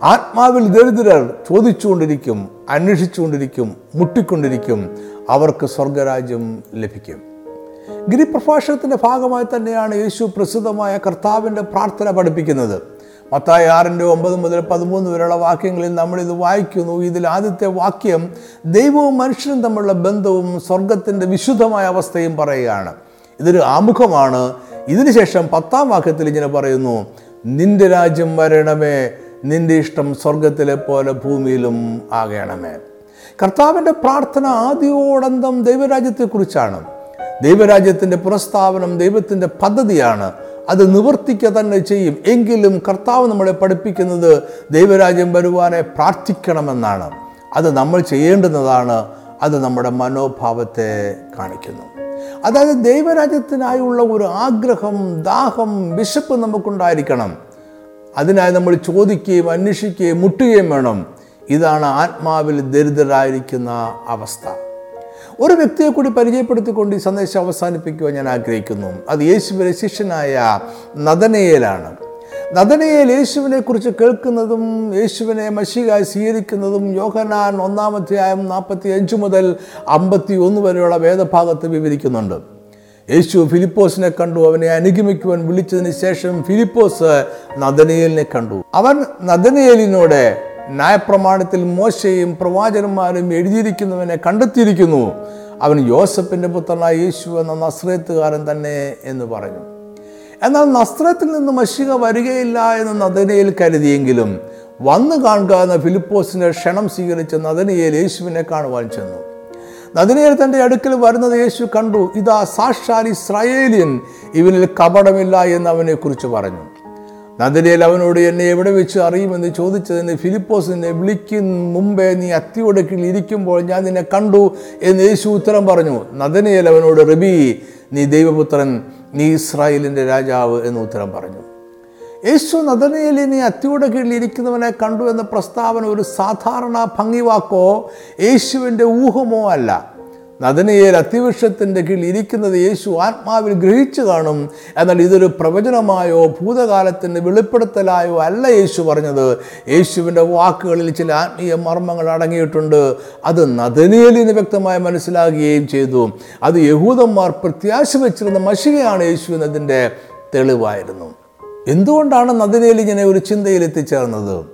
ആത്മാവിൽ ദരിദ്രർ ചോദിച്ചുകൊണ്ടിരിക്കും അന്വേഷിച്ചുകൊണ്ടിരിക്കും മുട്ടിക്കൊണ്ടിരിക്കും. അവർക്ക് സ്വർഗരാജ്യം ലഭിക്കും. ഗിരിപ്രഭാഷണത്തിന്റെ ഭാഗമായി തന്നെയാണ് യേശു പ്രസിദ്ധമായ കർത്താവിന്റെ പ്രാർത്ഥന പഠിപ്പിക്കുന്നത്. മത്തായി ആറിന്റെ ഒമ്പത് മുതൽ പതിമൂന്ന് വരെയുള്ള വാക്യങ്ങളിൽ നമ്മളിത് വായിക്കുന്നു. ഇതിൽ ആദ്യത്തെ വാക്യം ദൈവവും മനുഷ്യനും തമ്മിലുള്ള ബന്ധവും സ്വർഗത്തിന്റെ വിശുദ്ധമായ അവസ്ഥയും പറയുകയാണ്. ഇതൊരു ആമുഖമാണ്. ഇതിനുശേഷം പത്താം വാക്യത്തിൽ ഇങ്ങനെ പറയുന്നു നിന്റെ രാജ്യം വരണമേ നിന്റെ ഇഷ്ടം സ്വർഗത്തിലെ പോലെ ഭൂമിയിലും ആകണമേ. കർത്താവിന്റെ പ്രാർത്ഥന ആദ്യോടന്തം ദൈവരാജ്യത്തെക്കുറിച്ചാണ്. ദൈവരാജ്യത്തിന്റെ പുനഃസ്ഥാപനം ദൈവത്തിന്റെ പദ്ധതിയാണ്. അത് നിവർത്തിക്കുക തന്നെ ചെയ്യും. എങ്കിലും കർത്താവ് നമ്മളെ പഠിപ്പിക്കുന്നത് ദൈവരാജ്യം വരുവാനെ പ്രാർത്ഥിക്കണമെന്നാണ്. അത് നമ്മൾ ചെയ്യേണ്ടുന്നതാണ്. അത് നമ്മുടെ മനോഭാവത്തെ കാണിക്കുന്നു. അതായത് ദൈവരാജ്യത്തിനായുള്ള ഒരു ആഗ്രഹം ദാഹം വിശപ്പ് നമുക്കുണ്ടായിരിക്കണം. അതിനായി നമ്മൾ ചോദിക്കുകയും അന്വേഷിക്കുകയും മുട്ടുകയും വേണം. ഇതാണ് ആത്മാവിൽ ദരിദ്രരായിരിക്കുന്ന അവസ്ഥ. ഒരു വ്യക്തിയെ കൂടി പരിചയപ്പെടുത്തിക്കൊണ്ട് ഈ സന്ദേശം അവസാനിപ്പിക്കുവാൻ ഞാൻ ആഗ്രഹിക്കുന്നു. അത് യേശുവിനെ ശിഷ്യനായ നദനയേലാണ്. നദനയേൽ യേശുവിനെ കുറിച്ച് കേൾക്കുന്നതും യേശുവിനെ മഷികായി സ്വീകരിക്കുന്നതും യോഹനാൻ ഒന്നാമധ്യായം നാൽപ്പത്തി അഞ്ച് മുതൽ അമ്പത്തി ഒന്ന് വരെയുള്ള വേദഭാഗത്ത് വിവരിക്കുന്നുണ്ട്. യേശു ഫിലിപ്പോസിനെ കണ്ടു. അവനെ അനുഗമിക്കുവാൻ വിളിച്ചതിന് ശേഷം ഫിലിപ്പോസ് നദനയേലിനെ കണ്ടു. അവൻ നദനയേലിനോട് ന്യായപ്രമാണത്തിൽ മോശയും പ്രവാചകന്മാരും എഴുതിയിരിക്കുന്നവനെ കണ്ടെത്തിയിരിക്കുന്നു. അവൻ യോസഫിന്റെ പുത്രനായ യേശു എന്ന നസ്രേത്തുകാരൻ തന്നെ എന്ന് പറഞ്ഞു. എന്നാൽ നസ്രത്തിൽ നിന്ന് മഷിക വരികയില്ല എന്ന് നദനയിൽ കരുതിയെങ്കിലും വന്നു കാണുക എന്ന ഫിലിപ്പോസിന്റെ ക്ഷണം സ്വീകരിച്ച നദനയിൽ യേശുവിനെ കാണുവാൻ ചെന്നു. നദിനയിൽ തന്റെ അടുക്കൽ വരുന്നത് യേശു കണ്ടു. ഇതാ സാക്ഷാൽ ഇസ്രായേലിയൻ. ഇവനിൽ കപടമില്ല എന്ന് അവനെക്കുറിച്ച് പറഞ്ഞു. നദിനയിൽ അവനോട് എന്നെ എവിടെ വെച്ച് അറിയുമെന്ന് ചോദിച്ചതിന് ഫിലിപ്പോസിനെ വിളിക്കും മുമ്പേ നീ അത്തിയൊടുക്കിൽ ഇരിക്കുമ്പോൾ ഞാൻ നിന്നെ കണ്ടു എന്ന് യേശു ഉത്തരം പറഞ്ഞു. നന്ദനിയൽ അവനോട് റബി നീ ദൈവപുത്രൻ നീ ഇസ്രായേലിന്റെ രാജാവ് എന്ന് ഉത്തരം പറഞ്ഞു. യേശു നദനയേലിനെ അത്തിയുടെ കീഴിൽ ഇരിക്കുന്നവനെ കണ്ടു എന്ന പ്രസ്താവന ഒരു സാധാരണ ഭംഗിവാക്കോ യേശുവിന്റെ ഊഹമോ അല്ല. നദനയേൽ അതിവൃക്ഷത്തിന്റെ കീഴിൽ ഇരിക്കുന്നത് യേശു ആത്മാവിൽ ഗ്രഹിച്ചു കാണും എന്നാൽ ഇതൊരു പ്രവചനമായോ ഭൂതകാലത്തിന്റെ വെളിപ്പെടുത്തലായോ അല്ല യേശു പറഞ്ഞത്. യേശുവിന്റെ വാക്കുകളിൽ ചില ആത്മീയ മർമ്മങ്ങൾ അടങ്ങിയിട്ടുണ്ട്. അത് നദനയേലിന് വ്യക്തമായി മനസ്സിലാകുകയും ചെയ്തു. അത് യഹൂദന്മാർ പ്രത്യാശ വെച്ചിരുന്ന മഷികയാണ് യേശു എന്നതിന്റെ തെളിവായിരുന്നു. എന്തുകൊണ്ടാണ് നദനയിൽ ഇങ്ങനെ ഒരു ചിന്തയിൽ എത്തിച്ചേർന്നത്?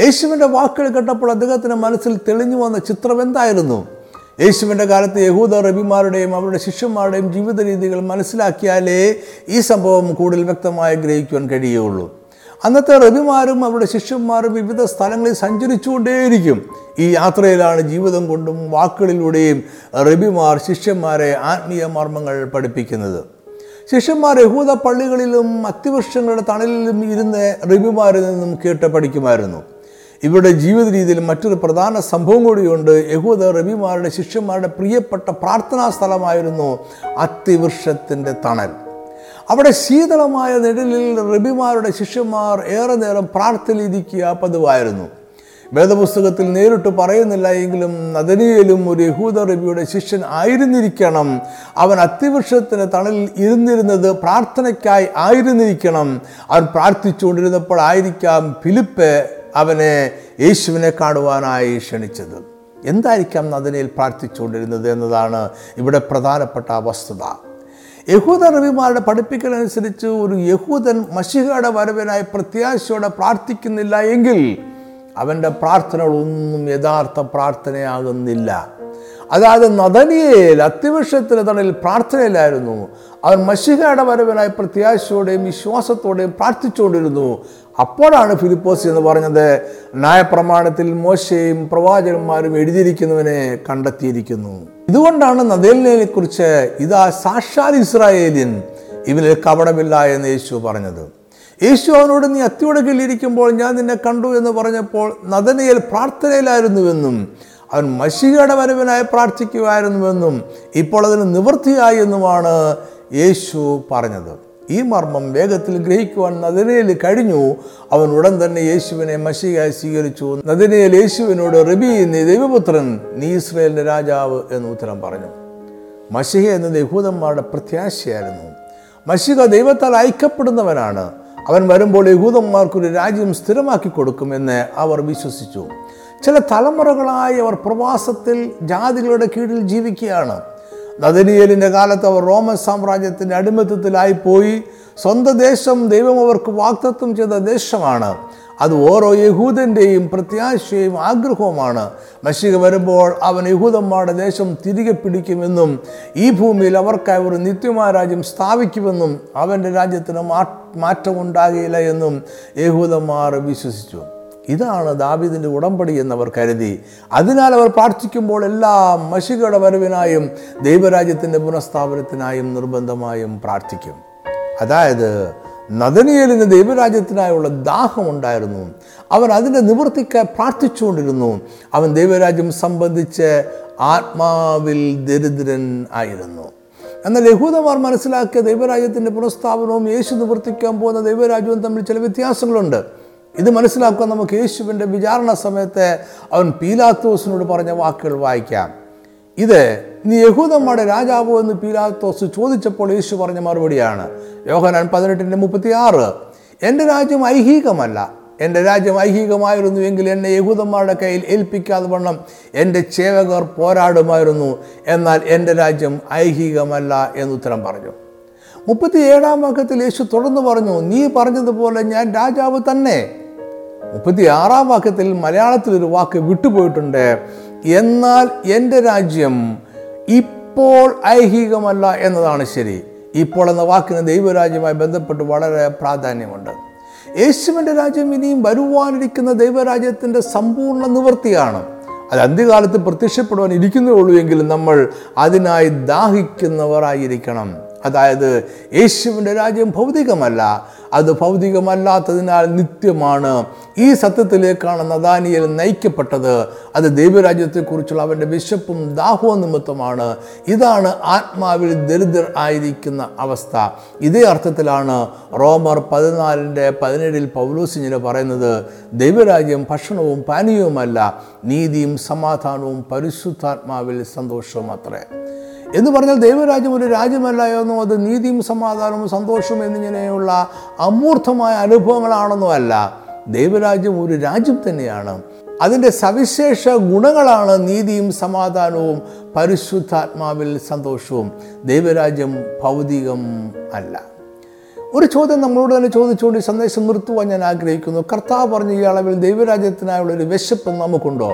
യേശുവിന്റെ വാക്കുകൾ കേട്ടപ്പോൾ അദ്ദേഹത്തിന്റെ മനസ്സിൽ തെളിഞ്ഞു വന്ന ചിത്രം എന്തായിരുന്നു? യേശുവിന്റെ കാലത്ത് യഹൂദ റബിമാരുടെയും അവരുടെ ശിഷ്യന്മാരുടെയും ജീവിത രീതികൾ മനസ്സിലാക്കിയാലേ ഈ സംഭവം കൂടുതൽ വ്യക്തമായി ഗ്രഹിക്കുവാൻ കഴിയുകയുള്ളൂ. അന്നത്തെ റബിമാരും അവരുടെ ശിഷ്യന്മാരും വിവിധ സ്ഥലങ്ങളിൽ സഞ്ചരിച്ചുകൊണ്ടേയിരിക്കും. ഈ യാത്രയിലാണ് ജീവിതം കൊണ്ടും വാക്കുകളിലൂടെയും റബിമാർ ശിഷ്യന്മാരെ ആത്മീയ മർമ്മങ്ങൾ പഠിപ്പിക്കുന്നത്. ശിഷ്യന്മാർ യഹൂദ പള്ളികളിലും അത്തിവൃക്ഷങ്ങളുടെ തണലിലും ഇരുന്ന് റബിമാരിൽ നിന്നും കേട്ട് പഠിക്കുമായിരുന്നു. ഇവരുടെ ജീവിത രീതിയിൽ മറ്റൊരു പ്രധാന സംഭവം കൂടിയുണ്ട്. യഹൂദ റബിമാരുടെ ശിഷ്യന്മാരുടെ പ്രിയപ്പെട്ട പ്രാർത്ഥനാ സ്ഥലമായിരുന്നു അത്തിവൃക്ഷത്തിന്റെ തണൽ. അവിടെ ശീതളമായ നിഴലിൽ റബിമാരുടെ ശിഷ്യന്മാർ ഏറെ നേരം പ്രാർത്ഥനയിലിരിക്കുക പതിവായിരുന്നു. വേദപുസ്തകത്തിൽ നേരിട്ട് പറയുന്നില്ല എങ്കിലും നദനിയലും ഒരു യഹൂദ റബിയുടെ ശിഷ്യൻ ആയിരുന്നിരിക്കണം. അവൻ അത്തിവൃക്ഷത്തിന് തണലിൽ ഇരുന്നിരുന്നത് പ്രാർത്ഥനയ്ക്കായി ആയിരുന്നിരിക്കണം. അവൻ പ്രാർത്ഥിച്ചുകൊണ്ടിരുന്നപ്പോൾ ആയിരിക്കാം ഫിലിപ്പ് അവനെ യേശുവിനെ കാണുവാനായി ക്ഷണിച്ചത്. എന്തായിരിക്കാം നദനയിൽ പ്രാർത്ഥിച്ചുകൊണ്ടിരുന്നത് എന്നതാണ് ഇവിടെ പ്രധാനപ്പെട്ട വസ്തുത. യഹൂദ റബിമാരുടെ പഠിപ്പിക്കലനുസരിച്ച് ഒരു യഹൂദൻ മഷികയുടെ വരവിനായി പ്രത്യാശയോടെ പ്രാർത്ഥിക്കുന്നില്ല എങ്കിൽ അവന്റെ പ്രാർത്ഥനകളൊന്നും യഥാർത്ഥ പ്രാർത്ഥനയാകുന്നില്ല. അതായത് നദനിയയിൽ അത്യവശ്യത്തിന് തണലിൽ പ്രാർത്ഥനയിലായിരുന്നു. അവൻ മഷികയുടെ വരവിനായി പ്രത്യാശയോടെയും വിശ്വാസത്തോടെയും പ്രാർത്ഥിച്ചുകൊണ്ടിരുന്നു. അപ്പോഴാണ് ഫിലിപ്പോസ് എന്ന് പറഞ്ഞത് ന്യായപ്രമാണത്തിൽ മോശയും പ്രവാചകന്മാരും എഴുതിയിരിക്കുന്നവനെ കണ്ടെത്തിയിരിക്കുന്നു. ഇതുകൊണ്ടാണ് നദേലിനെ കുറിച്ച് ഇതാ സാക്ഷാൽ ഇസ്രായേലിൻ ഇവനിൽ കപടമില്ല എന്ന് യേശു പറഞ്ഞത്. യേശു അവനോട് നീ അത്തിയുടെ കീഴിലിരിക്കുമ്പോൾ ഞാൻ നിന്നെ കണ്ടു എന്ന് പറഞ്ഞപ്പോൾ നദനയിൽ പ്രാർത്ഥനയിലായിരുന്നുവെന്നും അവൻ മഷികയുടെ വരവിനായി പ്രാർത്ഥിക്കുമായിരുന്നുവെന്നും ഇപ്പോൾ അതിന് നിവൃത്തിയായി എന്നുമാണ് യേശു പറഞ്ഞത്. ഈ മർമ്മം വേഗത്തിൽ ഗ്രഹിക്കുവാൻ നദിനയിൽ കഴിഞ്ഞു. അവൻ ഉടൻ തന്നെ യേശുവിനെ മഷികയായി സ്വീകരിച്ചു. നദിനയിൽ യേശുവിനോട് റബി നീ ദൈവപുത്രൻ നീ ഇസ്രയേലിന്റെ രാജാവ് എന്ന് ഉത്തരം പറഞ്ഞു. മഷിക എന്നത് യഹൂദന്മാരുടെ പ്രത്യാശയായിരുന്നു. മഷിക ദൈവത്താൽ ഐക്യപ്പെടുന്നവനാണ്. അവൻ വരുമ്പോൾ യഹൂദന്മാർക്കൊരു രാജ്യം സ്ഥിരമാക്കി കൊടുക്കുമെന്ന് അവർ വിശ്വസിച്ചു. ചില തലമുറകളായി അവർ പ്രവാസത്തിൽ ജാതികളുടെ കീഴിൽ ജീവിക്കുകയാണ്. നദനിയലിന്റെ കാലത്ത് അവർ റോമൻ സാമ്രാജ്യത്തിന്റെ അടിമത്തത്തിലായിപ്പോയി. സ്വന്തം ദേശം ദൈവം അവർക്ക് വാക്തത്വം ചെയ്ത ദേശമാണ്. അത് ഓരോ യഹൂദന്റെയും പ്രത്യാശയും ആഗ്രഹവുമാണ്. മഷിക വരുമ്പോൾ അവൻ യഹൂദന്മാരുടെ ദേശം തിരികെ പിടിക്കുമെന്നും ഈ ഭൂമിയിൽ അവർക്കായി ഒരു നിത്യമായ രാജ്യം സ്ഥാപിക്കുമെന്നും അവന്റെ രാജ്യത്തിന് മാറ്റമുണ്ടാകില്ല എന്നും യഹൂദന്മാർ വിശ്വസിച്ചു. ഇതാണ് ദാബിദിന്റെ ഉടമ്പടി എന്നവർ കരുതി. അതിനാൽ അവർ പ്രാർത്ഥിക്കുമ്പോൾ എല്ലാ മഷികളുടെ വരവിനായും ദൈവരാജ്യത്തിന്റെ പുനഃസ്ഥാപനത്തിനായും നിർബന്ധമായും പ്രാർത്ഥിക്കും. അതായത് നദനിയലിന് ദൈവരാജ്യത്തിനായുള്ള ദാഹമുണ്ടായിരുന്നു അവൻ അതിന്റെ നിവൃത്തിക്കായി പ്രാർത്ഥിച്ചുകൊണ്ടിരുന്നു. അവൻ ദൈവരാജ്യം സംബന്ധിച്ച് ആത്മാവിൽ ദരിദ്രൻ ആയിരുന്നു. എന്നാൽ യഹൂദമാർ മനസ്സിലാക്കിയ ദൈവരാജ്യത്തിന്റെ പുനഃസ്ഥാപനവും യേശു നിവർത്തിക്കാൻ പോകുന്ന ദൈവരാജ്യവും തമ്മിൽ ചില വ്യത്യാസങ്ങളുണ്ട്. ഇത് മനസ്സിലാക്കാൻ നമുക്ക് യേശുവിന്റെ വിചാരണ സമയത്ത് അവൻ പീലാത്തോസിനോട് പറഞ്ഞ വാക്കുകൾ വായിക്കാം. ഇത് നീ യഹൂദന്മാരുടെ രാജാവോ എന്ന് പീലാത്തോസ് ചോദിച്ചപ്പോൾ യേശു പറഞ്ഞ മറുപടിയാണ്. യോഹനാൻ പതിനെട്ടിന്റെ മുപ്പത്തി ആറ് എന്റെ രാജ്യം ഐഹികമല്ല. എന്റെ രാജ്യം ഐഹികമായിരുന്നു എങ്കിൽ എന്നെ യഹൂദന്മാരുടെ കയ്യിൽ ഏൽപ്പിക്കാതെ വണ്ണം എന്റെ ചേവകർ പോരാടുമായിരുന്നു. എന്നാൽ എന്റെ രാജ്യം ഐഹികമല്ല എന്ന് ഉത്തരം പറഞ്ഞു. മുപ്പത്തി ഏഴാം വാക്യത്തിൽ യേശു തുടർന്ന് പറഞ്ഞു നീ പറഞ്ഞതുപോലെ ഞാൻ രാജാവ് തന്നെ. മുപ്പത്തി ആറാം വാക്യത്തിൽ മലയാളത്തിൽ ഒരു വാക്ക് വിട്ടുപോയിട്ടുണ്ട്. എന്നാൽ എന്റെ രാജ്യം ഇപ്പോൾ ഐഹികമല്ല എന്നതാണ് ശരി. ഇപ്പോൾ എന്ന വാക്കിന് ദൈവരാജ്യവുമായി ബന്ധപ്പെട്ട് വളരെ പ്രാധാന്യമുണ്ട്. യേശുവിന്റെ രാജ്യം ഇനിയും വരുവാനിരിക്കുന്ന ദൈവരാജ്യത്തിന്റെ സമ്പൂർണ നിവൃത്തിയാണ്. അത് അന്ത്യകാലത്ത് പ്രത്യക്ഷപ്പെടുവാൻ ഇരിക്കുന്നേ എങ്കിലും നമ്മൾ അതിനായി ദാഹിക്കുന്നവരായിരിക്കണം. അതായത് യേശുവിന്റെ രാജ്യം ഭൗതികമല്ല അത് ഭൗതികമല്ലാത്തതിനാൽ നിത്യമാണ്. ഈ സത്യത്തിലേക്കാണ് നദാനിയൽ നയിക്കപ്പെട്ടത്. അത് ദൈവരാജ്യത്തെക്കുറിച്ചുള്ള അവന്റെ വിശപ്പും ദാഹവും നിമിത്തമാണ്. ഇതാണ് ആത്മാവിൽ ദരിദ്രർ ആയിരിക്കുന്ന അവസ്ഥ. ഇതേ അർത്ഥത്തിലാണ് റോമർ പതിനാലിന്റെ പതിനേഴിൽ പൗലോസിഞ്ഞിന് പറയുന്നത്. ദൈവരാജ്യം ഭക്ഷണവും പാനീയവുമല്ല നീതിയും സമാധാനവും പരിശുദ്ധാത്മാവിൽ സന്തോഷവും അത്രേ എന്ന് പറഞ്ഞാൽ ദൈവരാജ്യം ഒരു രാജ്യമല്ല അത് നീതിയും സമാധാനവും സന്തോഷവും എന്നിങ്ങനെയുള്ള അമൂർത്തമായ അനുഭവങ്ങളാണെന്നോ അല്ല ദൈവരാജ്യം ഒരു രാജ്യം തന്നെയാണ്. അതിന്റെ സവിശേഷ ഗുണങ്ങളാണ് നീതിയും സമാധാനവും പരിശുദ്ധാത്മാവിൽ സന്തോഷവും. ദൈവരാജ്യം ഭൗതികം അല്ല. ഒരു ചോദ്യം നമ്മളോട് തന്നെ ചോദിച്ചുകൊണ്ട് ഈ സന്ദേശം നിർത്തുവാൻ ഞാൻ ആഗ്രഹിക്കുന്നു. കർത്താവ് പറഞ്ഞ ഈ അളവിൽ ദൈവരാജ്യത്തിനായുള്ള ഒരു വിശപ്പ് നമുക്കുണ്ടോ?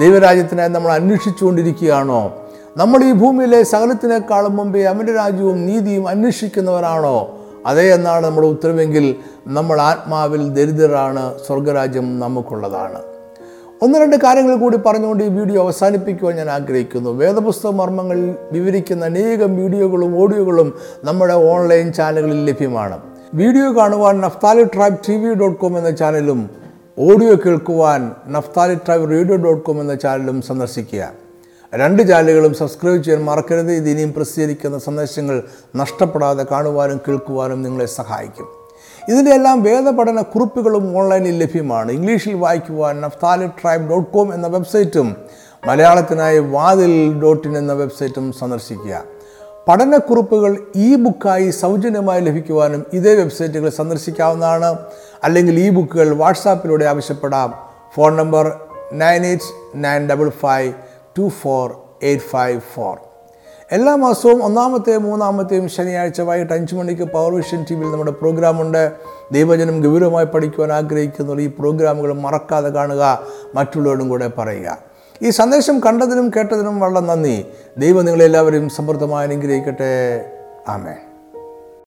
ദൈവരാജ്യത്തിനായി നമ്മൾ അന്വേഷിച്ചുകൊണ്ടിരിക്കുകയാണോ? നമ്മൾ ഈ ഭൂമിയിലെ സകലത്തിനേക്കാളും മുമ്പേ അവന്റെ രാജ്യവും നീതിയും അന്വേഷിക്കുന്നവരാണോ? അതേ എന്നാണ് നമ്മുടെ ഉത്തരവെങ്കിൽ നമ്മൾ ആത്മാവിൽ ദരിദ്രരാണ് സ്വർഗരാജ്യം നമുക്കുള്ളതാണ്. ഒന്ന് രണ്ട് കാര്യങ്ങൾ കൂടി പറഞ്ഞുകൊണ്ട് ഈ വീഡിയോ അവസാനിപ്പിക്കുവാൻ ഞാൻ ആഗ്രഹിക്കുന്നു. വേദപുസ്തക മർമ്മങ്ങൾ വിവരിക്കുന്ന അനേകം വീഡിയോകളും ഓഡിയോകളും നമ്മുടെ ഓൺലൈൻ ചാനലുകളിൽ ലഭ്യമാണ്. വീഡിയോ കാണുവാൻ Naphtali tribe T V dot com എന്ന ചാനലും ഓഡിയോ കേൾക്കുവാൻ Naphtali tribe radio dot com എന്ന ചാനലും സന്ദർശിക്കുക. രണ്ട് ചാനലുകളും സബ്സ്ക്രൈബ് ചെയ്യാൻ മറക്കരുത്. ഇത് ഇനിയും പ്രസിദ്ധീകരിക്കുന്ന സന്ദേശങ്ങൾ നഷ്ടപ്പെടാതെ കാണുവാനും കേൾക്കുവാനും നിങ്ങളെ സഹായിക്കും. ഇതിന്റെ എല്ലാം വേദപഠന കുറിപ്പുകളും ഓൺലൈനിൽ ലഭ്യമാണ്. ഇംഗ്ലീഷിൽ വായിക്കുവാൻ നഫ്താലി ട്രൈബ് ഡോട്ട് കോം എന്ന വെബ്സൈറ്റും മലയാളത്തിനായി വാതിൽ ഡോട്ട് ഇൻ എന്ന വെബ്സൈറ്റും സന്ദർശിക്കുക. പഠനക്കുറിപ്പുകൾ ഇ ബുക്കായി സൗജന്യമായി ലഭിക്കുവാനും ഇതേ വെബ്സൈറ്റുകൾ സന്ദർശിക്കാവുന്നതാണ്. അല്ലെങ്കിൽ ഇ ബുക്കുകൾ വാട്സാപ്പിലൂടെ ആവശ്യപ്പെടാം. Phone number nine eight nine double five two four eight five four എല്ലാ മാസവും ഒന്നാമത്തെയും മൂന്നാമത്തെയും ശനിയാഴ്ച വൈകിട്ട് അഞ്ച് മണിക്ക് പവർ വിഷൻ ടി വിയിൽ നമ്മുടെ പ്രോഗ്രാമുണ്ട്. ദൈവജനം ഗൗരവമായി പഠിക്കുവാൻ ആഗ്രഹിക്കുന്നവർ ഈ പ്രോഗ്രാമുകൾ മറക്കാതെ കാണുക മറ്റുള്ളവരോടും കൂടെ പറയുക. ഈ സന്ദേശം കണ്ടതിനും കേട്ടതിനും വളരെ നന്ദി. ദൈവം നിങ്ങളെല്ലാവരെയും സമൃദ്ധമായി അനുഗ്രഹിക്കട്ടെ. ആമേ